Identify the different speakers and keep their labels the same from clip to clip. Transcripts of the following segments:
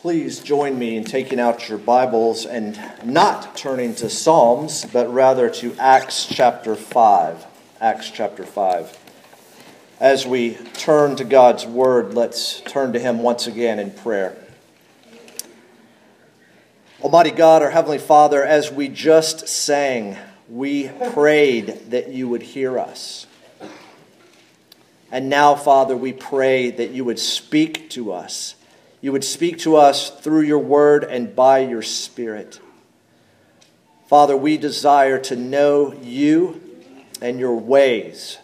Speaker 1: Please join me in taking out your Bibles and not turning to Psalms, but rather to Acts chapter 5. Acts chapter 5. As we turn to God's Word, let's turn to Him once again in prayer. Almighty God, our Heavenly Father, as we just sang, we prayed that you would hear us. And now, Father, we pray that you would speak to us you would speak to us through your word and by your spirit. Father, we desire to know you and your ways.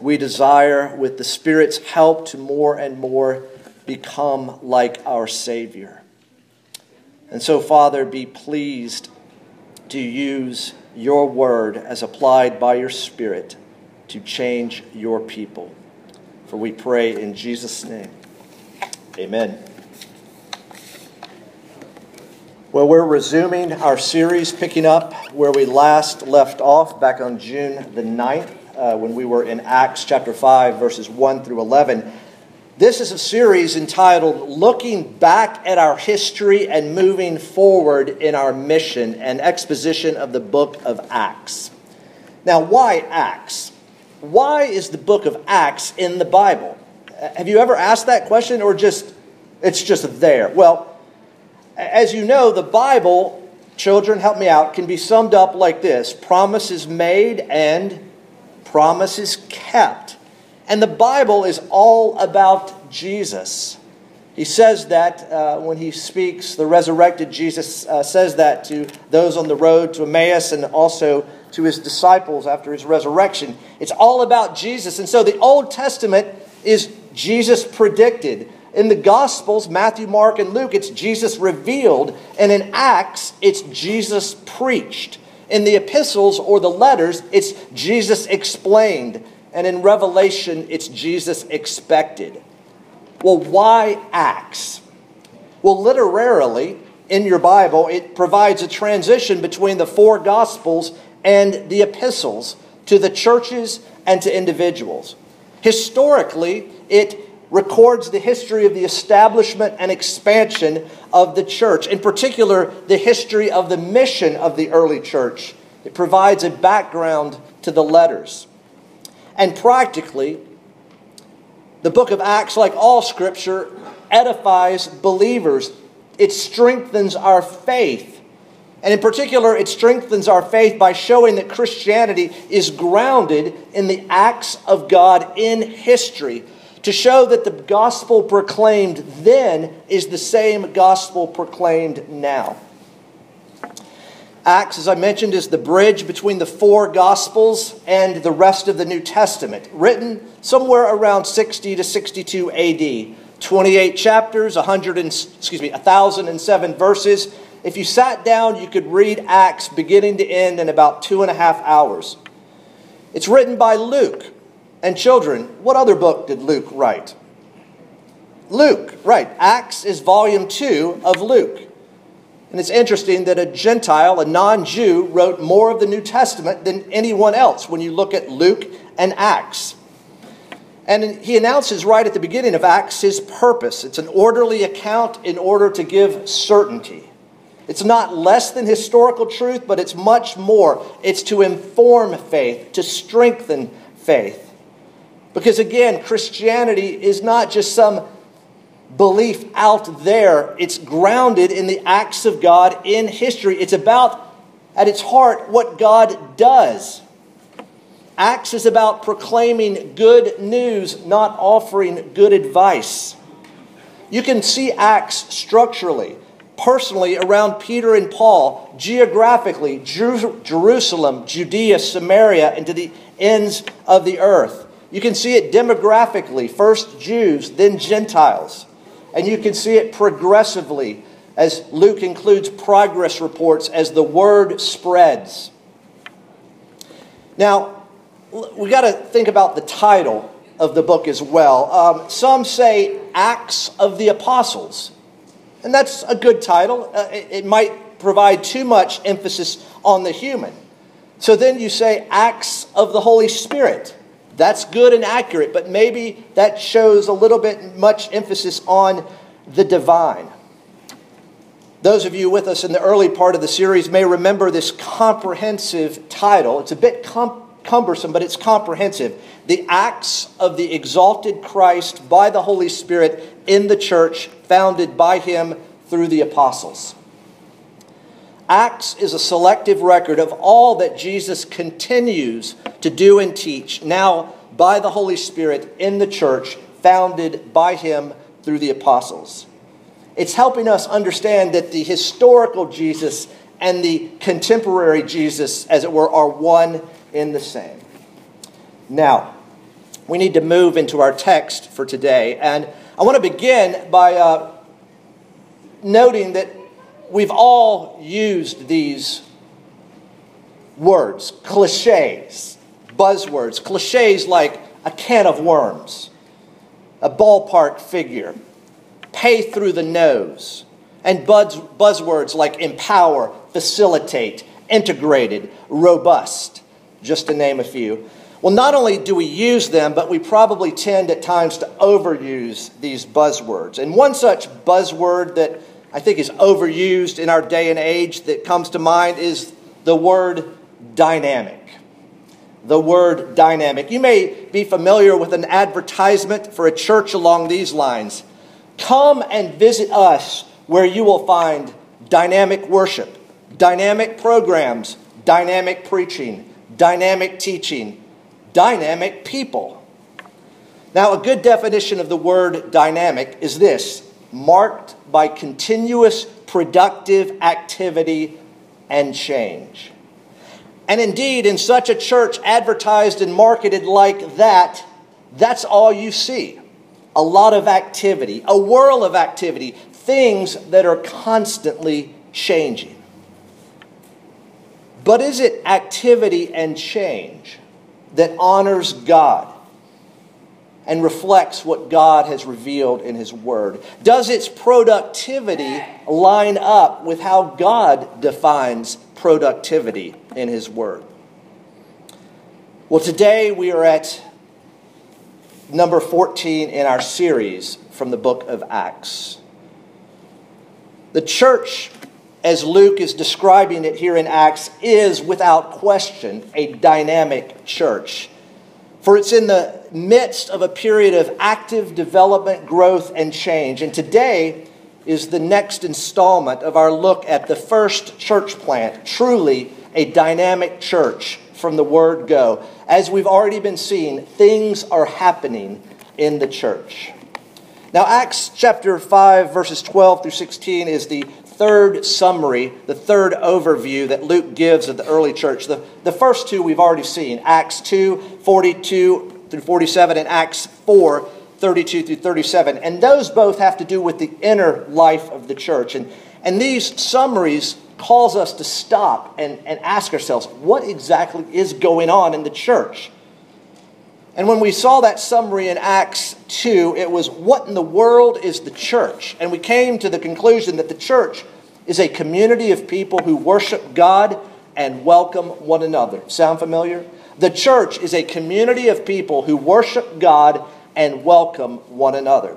Speaker 1: We desire, with the Spirit's help, to more and more become like our Savior. And so, Father, be pleased to use your word as applied by your Spirit to change your people. For we pray in Jesus' name. Amen. Well, we're resuming our series, picking up where we last left off back on June the 9th, uh, when we were in Acts chapter 5, verses 1 through 11. This is a series entitled Looking Back at Our History and Moving Forward in Our Mission, an exposition of the book of Acts. Now, why Acts? Why is the book of Acts in the Bible? Have you ever asked that question or just it's just there? Well, as you know, the Bible, children, help me out, can be summed up like this promises made and promises kept. And the Bible is all about Jesus. He says that uh, when he speaks, the resurrected Jesus uh, says that to those on the road to Emmaus and also to his disciples after his resurrection. It's all about Jesus. And so the Old Testament is Jesus predicted. In the Gospels, Matthew, Mark, and Luke, it's Jesus revealed. And in Acts, it's Jesus preached. In the epistles or the letters, it's Jesus explained. And in Revelation, it's Jesus expected. Well, why Acts? Well, literarily, in your Bible, it provides a transition between the four Gospels and the epistles to the churches and to individuals. Historically, it records the history of the establishment and expansion of the church, in particular, the history of the mission of the early church. It provides a background to the letters. And practically, the book of Acts, like all scripture, edifies believers. It strengthens our faith. And in particular, it strengthens our faith by showing that Christianity is grounded in the acts of God in history to show that the gospel proclaimed then is the same gospel proclaimed now. Acts, as I mentioned, is the bridge between the four Gospels and the rest of the New Testament, written somewhere around 60 to 62 AD. 28 chapters, 100 and, excuse me, 1,007 verses. If you sat down, you could read Acts beginning to end in about two and a half hours. It's written by Luke, and children, what other book did Luke write? Luke, right. Acts is volume two of Luke. And it's interesting that a Gentile, a non Jew, wrote more of the New Testament than anyone else when you look at Luke and Acts. And he announces right at the beginning of Acts his purpose. It's an orderly account in order to give certainty. It's not less than historical truth, but it's much more. It's to inform faith, to strengthen faith. Because again, Christianity is not just some belief out there, it's grounded in the acts of God in history. It's about, at its heart, what God does. Acts is about proclaiming good news, not offering good advice. You can see Acts structurally, personally around Peter and Paul, geographically, Jerusalem, Judea, Samaria, and to the ends of the earth. You can see it demographically first Jews, then Gentiles. And you can see it progressively as Luke includes progress reports as the word spreads. Now, we got to think about the title of the book as well. Um, some say Acts of the Apostles, and that's a good title. Uh, it, it might provide too much emphasis on the human. So then you say Acts of the Holy Spirit. That's good and accurate, but maybe that shows a little bit much emphasis on the divine. Those of you with us in the early part of the series may remember this comprehensive title. It's a bit com- cumbersome, but it's comprehensive. The Acts of the Exalted Christ by the Holy Spirit in the church, founded by him through the apostles. Acts is a selective record of all that Jesus continues to do and teach, now by the Holy Spirit in the church, founded by him through the apostles. It's helping us understand that the historical Jesus and the contemporary Jesus, as it were, are one in the same. Now, we need to move into our text for today. And I want to begin by uh, noting that we've all used these words, cliches, buzzwords, cliches like a can of worms, a ballpark figure, pay through the nose, and buzz, buzzwords like empower, facilitate, integrated, robust, just to name a few. Well, not only do we use them, but we probably tend at times to overuse these buzzwords. And one such buzzword that I think is overused in our day and age that comes to mind is the word dynamic. The word dynamic. You may be familiar with an advertisement for a church along these lines. Come and visit us where you will find dynamic worship, dynamic programs, dynamic preaching, dynamic teaching, dynamic people. Now, a good definition of the word dynamic is this marked by continuous productive activity and change. And indeed, in such a church advertised and marketed like that, that's all you see. A lot of activity, a whirl of activity, things that are constantly changing. But is it activity and change that honors God and reflects what God has revealed in His Word? Does its productivity line up with how God defines productivity in His Word? Well, today we are at number 14 in our series from the book of Acts. The church, as Luke is describing it here in Acts, is without question a dynamic church. For it's in the midst of a period of active development, growth, and change. And today is the next installment of our look at the first church plant, truly a dynamic church from the word go. As we've already been seeing, things are happening in the church. Now, Acts chapter 5, verses 12 through 16 is the third summary, the third overview that Luke gives of the early church. The, the first two we've already seen Acts 2, 42 through 47, and Acts 4, 32 through 37. And those both have to do with the inner life of the church. And, and these summaries calls us to stop and, and ask ourselves, what exactly is going on in the church? And when we saw that summary in Acts 2, it was what in the world is the church? And we came to the conclusion that the church is a community of people who worship God and welcome one another. Sound familiar? The church is a community of people who worship God and welcome one another.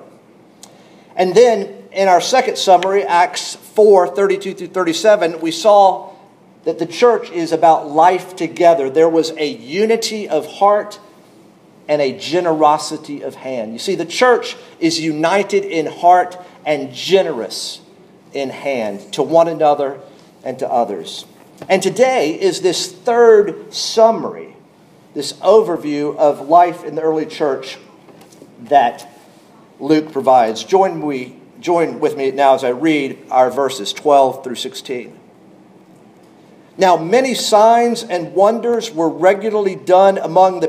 Speaker 1: And then in our second summary, Acts 4 32 through 37, we saw that the church is about life together. There was a unity of heart and a generosity of hand. You see, the church is united in heart and generous in hand to one another and to others. And today is this third summary, this overview of life in the early church that Luke provides. Join, we, join with me now as I read our verses 12 through 16. Now, many signs and wonders were regularly done among the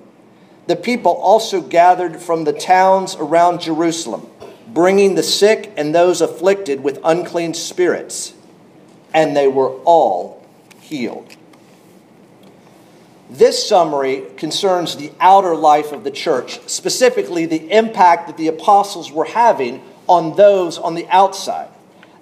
Speaker 1: The people also gathered from the towns around Jerusalem, bringing the sick and those afflicted with unclean spirits. and they were all healed. This summary concerns the outer life of the church, specifically the impact that the apostles were having on those on the outside.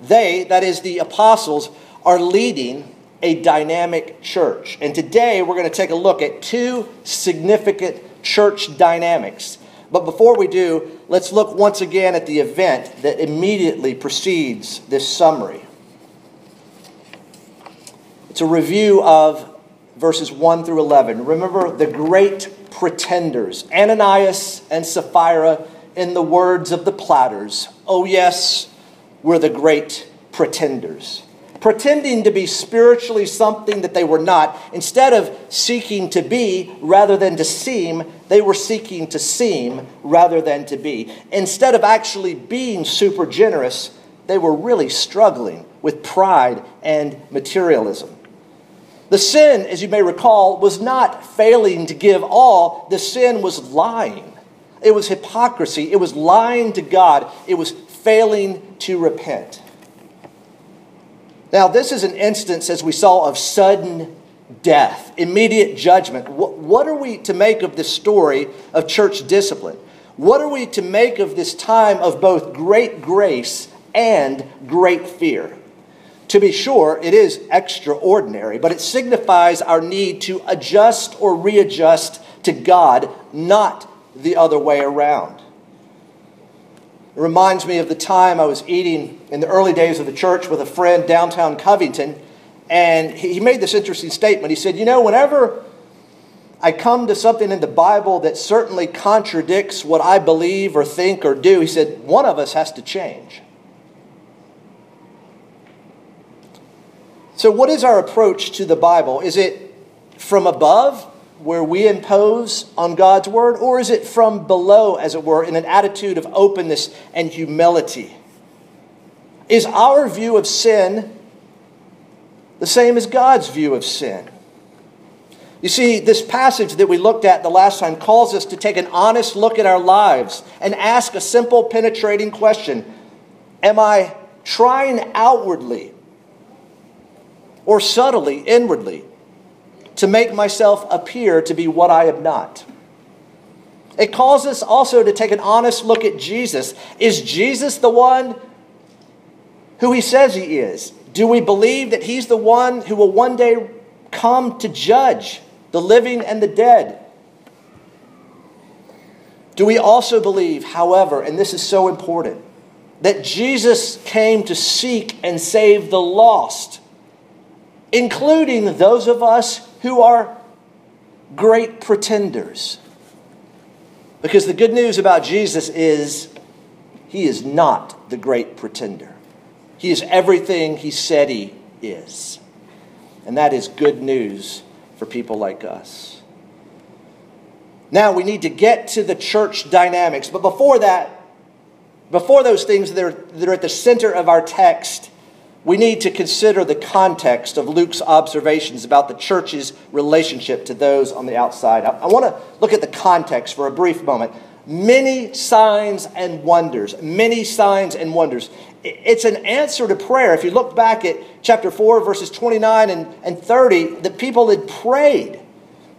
Speaker 1: They, that is, the apostles, are leading a dynamic church. And today we're going to take a look at two significant church dynamics. But before we do, let's look once again at the event that immediately precedes this summary. It's a review of verses 1 through 11. Remember the great pretenders, Ananias and Sapphira, in the words of the platters. Oh, yes, we're the great pretenders. Pretending to be spiritually something that they were not, instead of seeking to be rather than to seem, they were seeking to seem rather than to be. Instead of actually being super generous, they were really struggling with pride and materialism. The sin, as you may recall, was not failing to give all, the sin was lying. It was hypocrisy. It was lying to God. It was failing to repent. Now, this is an instance, as we saw, of sudden death, immediate judgment. What what are we to make of this story of church discipline? What are we to make of this time of both great grace and great fear? To be sure, it is extraordinary, but it signifies our need to adjust or readjust to God, not the other way around. Reminds me of the time I was eating in the early days of the church with a friend downtown Covington, and he made this interesting statement. He said, You know, whenever I come to something in the Bible that certainly contradicts what I believe or think or do, he said, one of us has to change. So, what is our approach to the Bible? Is it from above, where we impose on God's word, or is it from below, as it were, in an attitude of openness and humility? Is our view of sin the same as God's view of sin? You see, this passage that we looked at the last time calls us to take an honest look at our lives and ask a simple, penetrating question Am I trying outwardly or subtly, inwardly, to make myself appear to be what I am not. It calls us also to take an honest look at Jesus. Is Jesus the one who he says he is? Do we believe that he's the one who will one day come to judge the living and the dead? Do we also believe, however, and this is so important, that Jesus came to seek and save the lost? including those of us who are great pretenders. Because the good news about Jesus is he is not the great pretender. He is everything he said he is. And that is good news for people like us. Now we need to get to the church dynamics. But before that, before those things that are, that are at the center of our text, we need to consider the context of Luke's observations about the church's relationship to those on the outside. I, I want to look at the context for a brief moment. Many signs and wonders. Many signs and wonders. It's an answer to prayer. If you look back at chapter 4, verses 29 and, and 30, the people had prayed.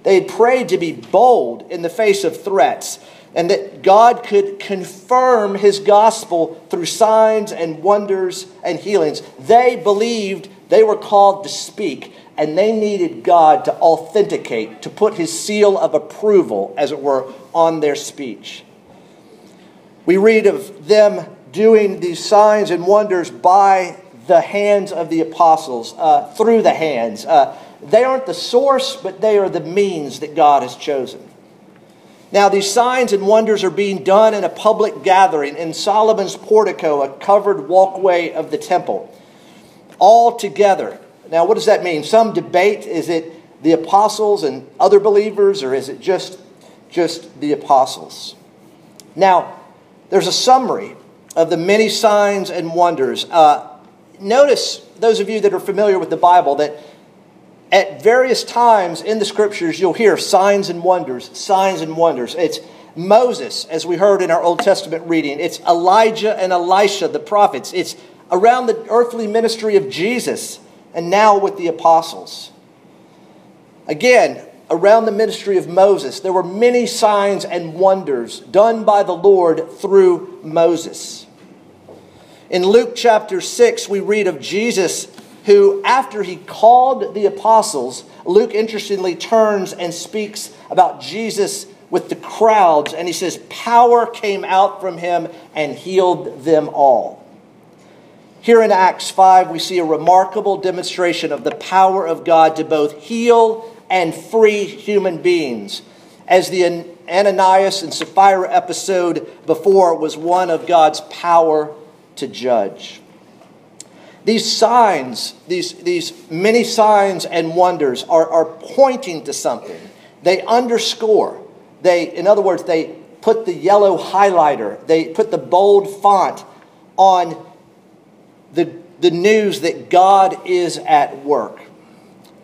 Speaker 1: They had prayed to be bold in the face of threats and that God could confirm his gospel through signs and wonders and healings. They believed they were called to speak, and they needed God to authenticate, to put his seal of approval, as it were, on their speech. We read of them doing these signs and wonders by the hands of the apostles, uh, through the hands. Uh, they aren't the source, but they are the means that God has chosen. Now, these signs and wonders are being done in a public gathering in Solomon's portico, a covered walkway of the temple, all together. Now, what does that mean? Some debate is it the apostles and other believers, or is it just, just the apostles? Now, there's a summary of the many signs and wonders. Uh, notice, those of you that are familiar with the Bible, that at various times in the scriptures, you'll hear signs and wonders, signs and wonders. It's Moses, as we heard in our Old Testament reading. It's Elijah and Elisha, the prophets. It's around the earthly ministry of Jesus and now with the apostles. Again, around the ministry of Moses, there were many signs and wonders done by the Lord through Moses. In Luke chapter 6, we read of Jesus who, after he called the apostles, Luke interestingly turns and speaks about Jesus with the crowds, and he says, Power came out from him and healed them all. Here in Acts 5, we see a remarkable demonstration of the power of God to both heal and free human beings, as the Ananias and Sapphira episode before was one of God's power to judge. These signs, these, these many signs and wonders, are, are pointing to something. They underscore. They, in other words, they put the yellow highlighter, they put the bold font on the, the news that God is at work.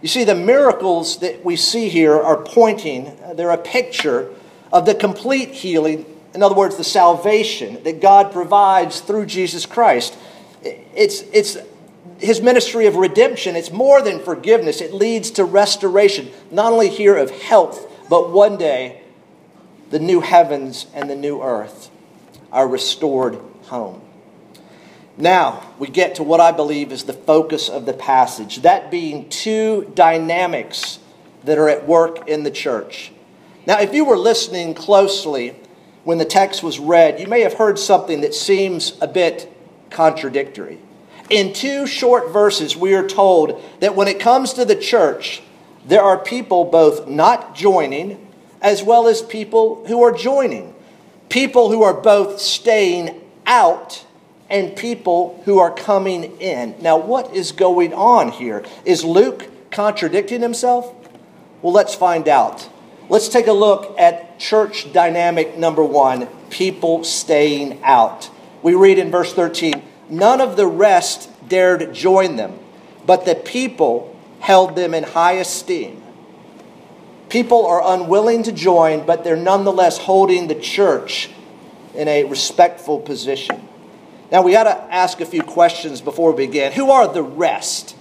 Speaker 1: You see, the miracles that we see here are pointing, they're a picture of the complete healing, in other words, the salvation that God provides through Jesus Christ. It's, it's his ministry of redemption. It's more than forgiveness, it leads to restoration, not only here of health, but one day the new heavens and the new earth, our restored home. Now, we get to what I believe is the focus of the passage that being two dynamics that are at work in the church. Now, if you were listening closely when the text was read, you may have heard something that seems a bit contradictory. In two short verses, we are told that when it comes to the church, there are people both not joining as well as people who are joining. People who are both staying out and people who are coming in. Now, what is going on here? Is Luke contradicting himself? Well, let's find out. Let's take a look at church dynamic number one people staying out. We read in verse 13 None of the rest dared join them, but the people held them in high esteem. People are unwilling to join, but they're nonetheless holding the church in a respectful position. Now, we got to ask a few questions before we begin. Who are the rest?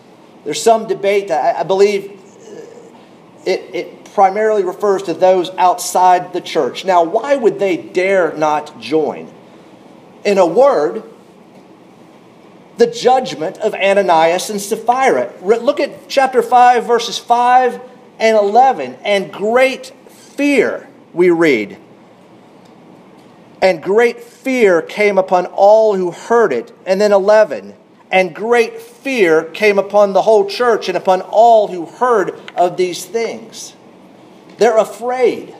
Speaker 1: There's some debate. I, believe uh, it, it primarily refers to those outside the church. Now, why would they dare not join? In a word, the judgment of Ananias and Sapphira. Look at chapter 5, verses 5 and 11. And great fear, we read. And great fear came upon all who heard it. And then 11. And great fear came upon the whole church and upon all who heard of these things. They're afraid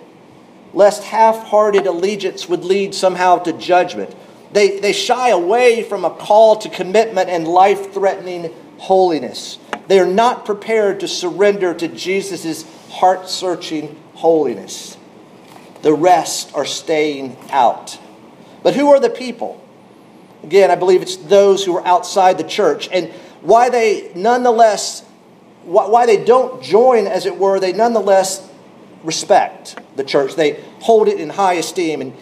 Speaker 1: lest half hearted allegiance would lead somehow to judgment. They, they shy away from a call to commitment and life threatening holiness. They are not prepared to surrender to Jesus' heart searching holiness. The rest are staying out. But who are the people? Again, I believe it's those who are outside the church. And why they nonetheless, why they don't join, as it were, they nonetheless respect the church. They hold it in high esteem. And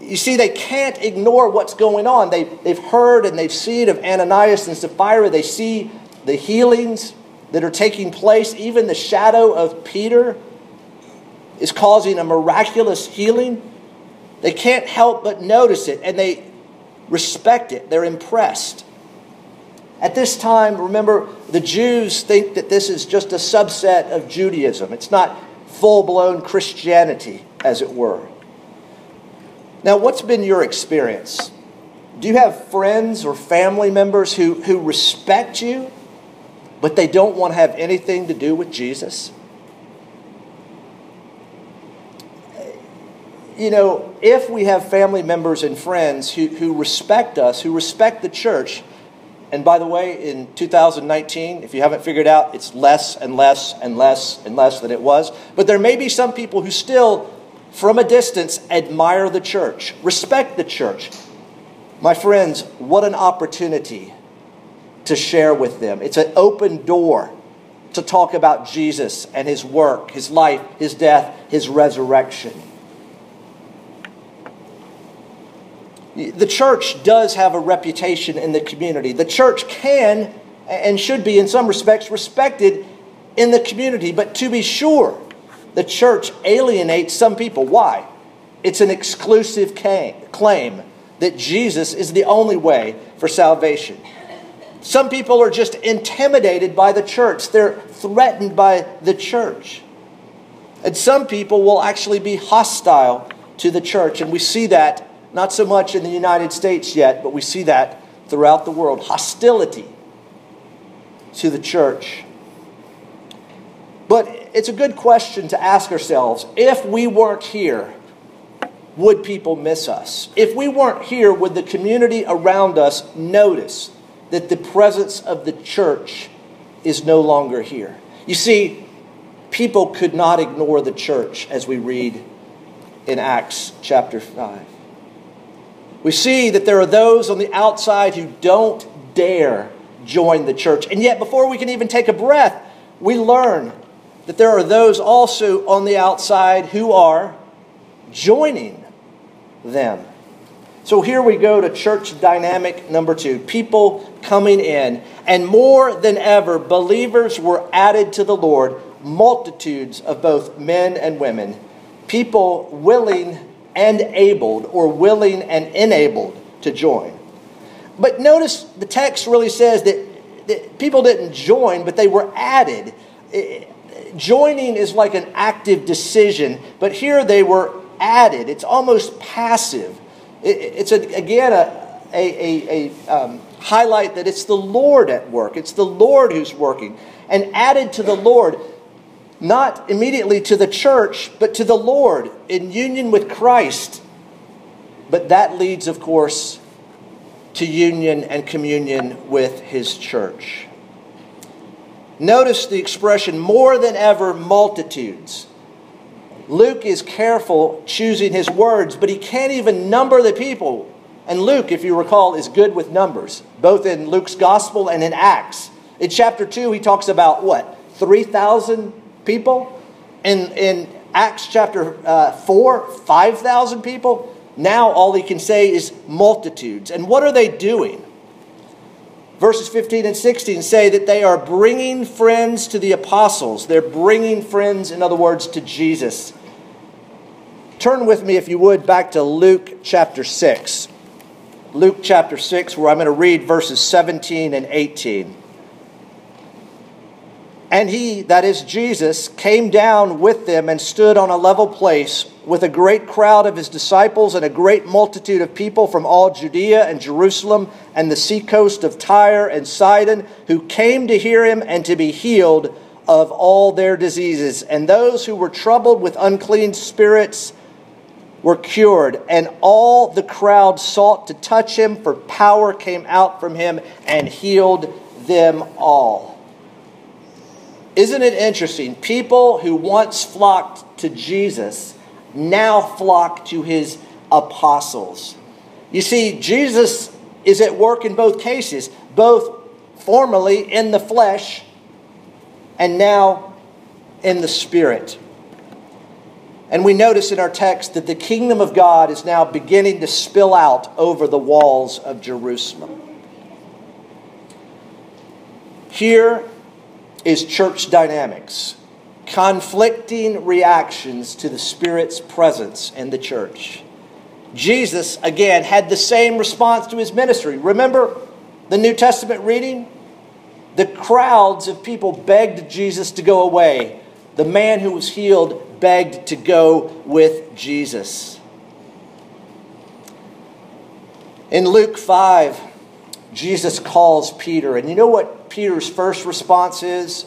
Speaker 1: you see, they can't ignore what's going on. They, they've heard and they've seen of Ananias and Sapphira. They see the healings that are taking place. Even the shadow of Peter is causing a miraculous healing. They can't help but notice it and they respect it. They're impressed. At this time, remember, the Jews think that this is just a subset of Judaism. It's not full blown Christianity, as it were. Now, what's been your experience? Do you have friends or family members who, who respect you, but they don't want to have anything to do with Jesus? You know, if we have family members and friends who, who respect us, who respect the church, and by the way, in 2019, if you haven't figured out, it's less and less and less and less than it was. But there may be some people who still from a distance, admire the church, respect the church. My friends, what an opportunity to share with them. It's an open door to talk about Jesus and his work, his life, his death, his resurrection. The church does have a reputation in the community. The church can and should be, in some respects, respected in the community. But to be sure, the church alienates some people. Why? It's an exclusive claim that Jesus is the only way for salvation. Some people are just intimidated by the church, they're threatened by the church. And some people will actually be hostile to the church. And we see that not so much in the United States yet, but we see that throughout the world hostility to the church. But it's a good question to ask ourselves if we weren't here, would people miss us? If we weren't here, would the community around us notice that the presence of the church is no longer here? You see, people could not ignore the church as we read in Acts chapter 5. We see that there are those on the outside who don't dare join the church. And yet, before we can even take a breath, we learn that there are those also on the outside who are joining them. So here we go to church dynamic number two people coming in. And more than ever, believers were added to the Lord, multitudes of both men and women, people willing and abled, or willing and enabled to join. But notice the text really says that, that people didn't join, but they were added joining is like an active decision, but here they were added. It's almost passive. it's a, again a, a, a, um, highlight that it's the Lord at work. It's the Lord who's working. And added to the Lord, not immediately to the church, but to the Lord in union with Christ. But that leads, of course, to union and communion with his church. Notice the expression more than ever multitudes. Luke is careful choosing his words, but he can't even number the people. And Luke, if you recall, is good with numbers, both in Luke's gospel and in Acts. In chapter 2, he talks about what? 3,000 people? In, in Acts chapter uh, 4, 5,000 people? Now all he can say is multitudes. And what are they doing? Verses 15 and 16 say that they are bringing friends to the apostles. They're bringing friends, in other words, to Jesus. Turn with me, if you would, back to Luke chapter 6. Luke chapter 6, where I'm going to read verses 17 and 18. And he, that is Jesus, came down with them and stood on a level place with a great crowd of his disciples and a great multitude of people from all Judea and Jerusalem and the seacoast of Tyre and Sidon, who came to hear him and to be healed of all their diseases. And those who were troubled with unclean spirits were cured. And all the crowd sought to touch him, for power came out from him and healed them all. Isn't it interesting? People who once flocked to Jesus now flock to his apostles. You see, Jesus is at work in both cases, both formerly in the flesh and now in the spirit. And we notice in our text that the kingdom of God is now beginning to spill out over the walls of Jerusalem. Here is church dynamics, conflicting reactions to the Spirit's presence in the church. Jesus, again, had the same response to his ministry. Remember the New Testament reading? The crowds of people begged Jesus to go away. The man who was healed begged to go with Jesus. In Luke 5, Jesus calls Peter, and you know what Peter's first response is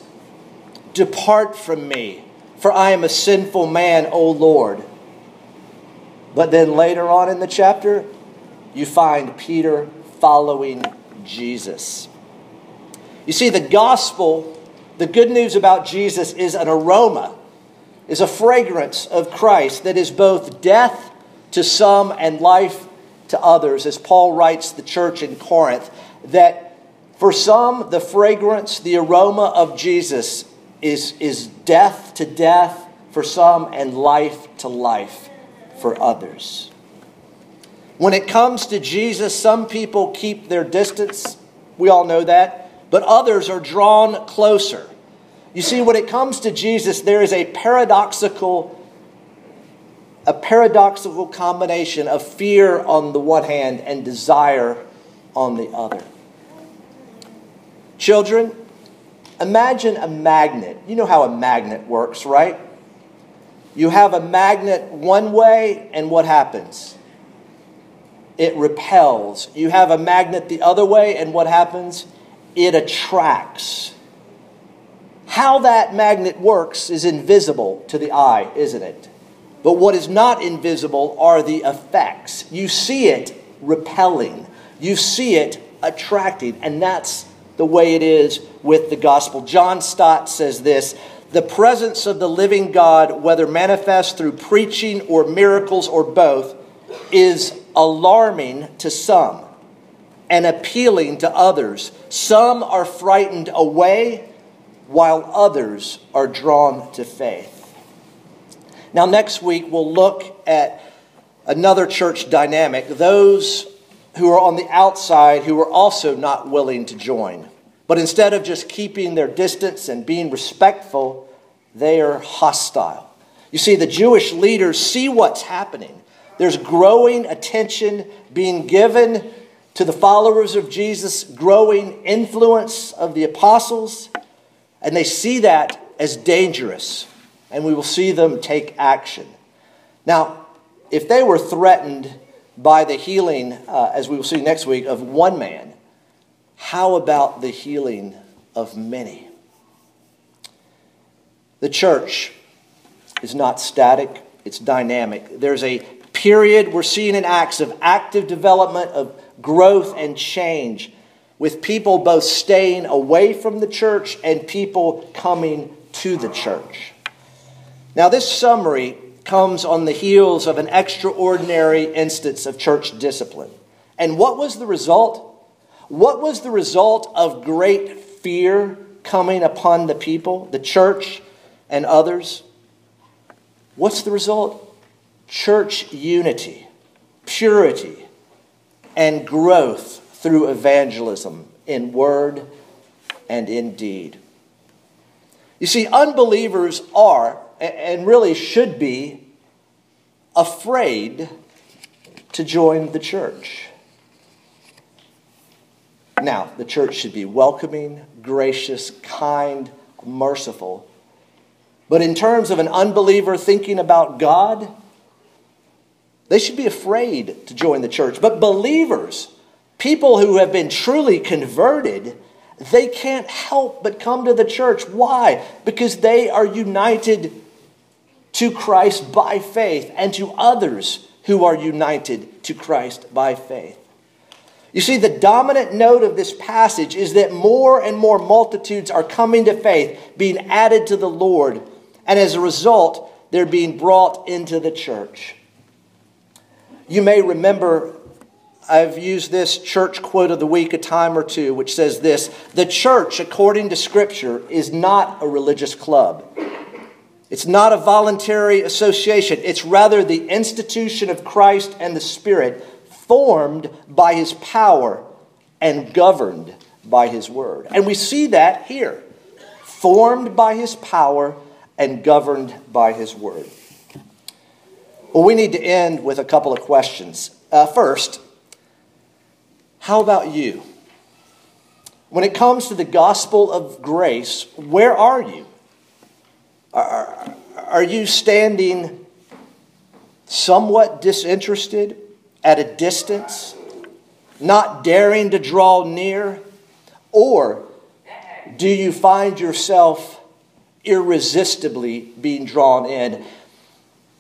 Speaker 1: Depart from me, for I am a sinful man, O Lord. But then later on in the chapter, you find Peter following Jesus. You see, the gospel, the good news about Jesus is an aroma, is a fragrance of Christ that is both death to some and life to others, as Paul writes the church in Corinth, that for some, the fragrance, the aroma of Jesus is, is death to death for some and life to life for others. When it comes to Jesus, some people keep their distance. We all know that. but others are drawn closer. You see, when it comes to Jesus, there is a paradoxical a paradoxical combination of fear on the one hand and desire on the other. Children, imagine a magnet. You know how a magnet works, right? You have a magnet one way, and what happens? It repels. You have a magnet the other way, and what happens? It attracts. How that magnet works is invisible to the eye, isn't it? But what is not invisible are the effects. You see it repelling, you see it attracting, and that's the way it is with the gospel. John Stott says this the presence of the living God, whether manifest through preaching or miracles or both, is alarming to some and appealing to others. Some are frightened away, while others are drawn to faith. Now, next week, we'll look at another church dynamic those who are on the outside who are also not willing to join. But instead of just keeping their distance and being respectful, they are hostile. You see, the Jewish leaders see what's happening. There's growing attention being given to the followers of Jesus, growing influence of the apostles, and they see that as dangerous and we will see them take action. Now, if they were threatened by the healing, uh, as we will see next week, of one man, how about the healing of many? The church is not static, it's dynamic. There's a period we're seeing in Acts of active development, of growth and change, with people both staying away from the church and people coming to the church. Now, this summary comes on the heels of an extraordinary instance of church discipline. And what was the result? What was the result of great fear coming upon the people, the church, and others? What's the result? Church unity, purity, and growth through evangelism in word and in deed. You see, unbelievers are and really should be afraid to join the church. Now, the church should be welcoming, gracious, kind, merciful. But in terms of an unbeliever thinking about God, they should be afraid to join the church. But believers, people who have been truly converted, they can't help but come to the church. Why? Because they are united to Christ by faith and to others who are united to Christ by faith. You see, the dominant note of this passage is that more and more multitudes are coming to faith, being added to the Lord, and as a result, they're being brought into the church. You may remember I've used this church quote of the week a time or two, which says this The church, according to Scripture, is not a religious club. It's not a voluntary association. It's rather the institution of Christ and the Spirit, formed by his power and governed by his word. And we see that here formed by his power and governed by his word. Well, we need to end with a couple of questions. Uh, first, how about you? When it comes to the gospel of grace, where are you? Are, are you standing somewhat disinterested, at a distance, not daring to draw near? Or do you find yourself irresistibly being drawn in?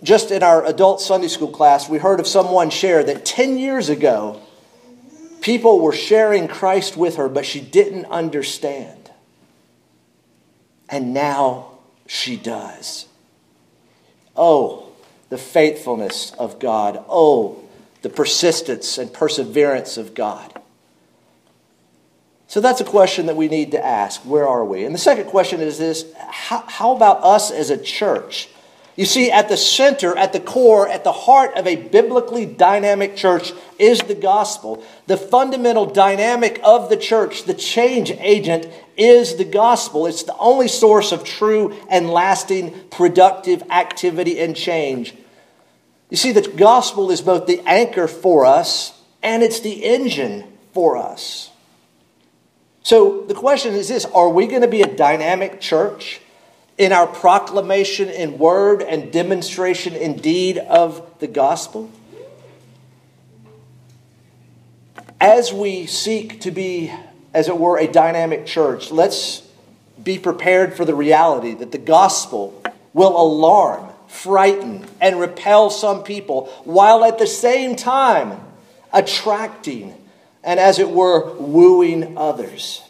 Speaker 1: Just in our adult Sunday school class, we heard of someone share that 10 years ago, people were sharing Christ with her, but she didn't understand. And now she does. Oh, the faithfulness of God. Oh, the persistence and perseverance of God. So that's a question that we need to ask. Where are we? And the second question is this how, how about us as a church? You see, at the center, at the core, at the heart of a biblically dynamic church is the gospel. The fundamental dynamic of the church, the change agent, is the gospel. It's the only source of true and lasting productive activity and change. You see, the gospel is both the anchor for us and it's the engine for us. So the question is this Are we going to be a dynamic church? in our proclamation in word and demonstration in deed of the gospel? As we seek to be, as it were, a dynamic church, let's be prepared for the reality that the gospel will alarm, frighten, and repel some people, while at the same time attracting and, as it were, wooing others.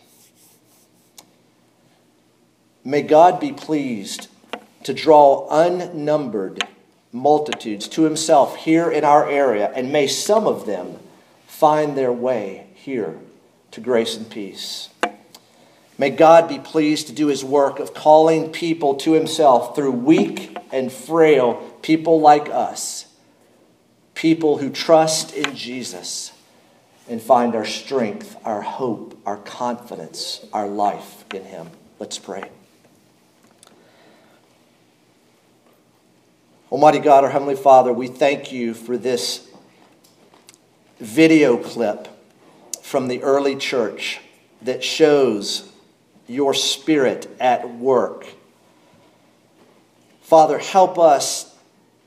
Speaker 1: May God be pleased to draw unnumbered multitudes to himself here in our area, and may some of them find their way here to grace and peace. May God be pleased to do his work of calling people to himself through weak and frail people like us, people who trust in Jesus and find our strength, our hope, our confidence, our life in him. Let's pray. Almighty God, our Heavenly Father, we thank you for this video clip from the early church that shows your spirit at work. Father, help us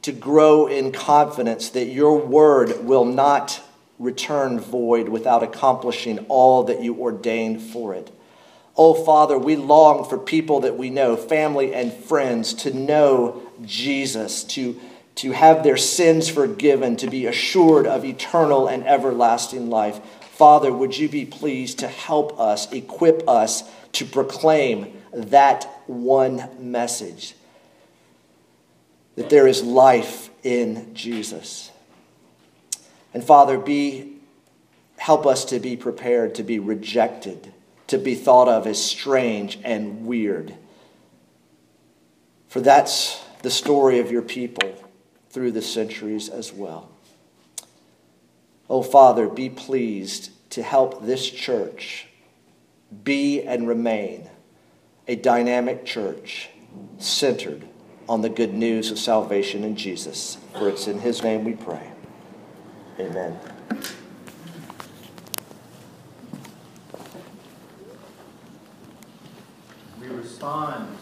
Speaker 1: to grow in confidence that your word will not return void without accomplishing all that you ordained for it. Oh, Father, we long for people that we know, family and friends, to know Jesus, to, to have their sins forgiven, to be assured of eternal and everlasting life. Father, would you be pleased to help us, equip us to proclaim that one message that there is life in Jesus. And Father, be help us to be prepared to be rejected to be thought of as strange and weird. For that's the story of your people through the centuries as well. Oh, Father, be pleased to help this church be and remain a dynamic church centered on the good news of salvation in Jesus. For it's in His name we pray. Amen.
Speaker 2: We respond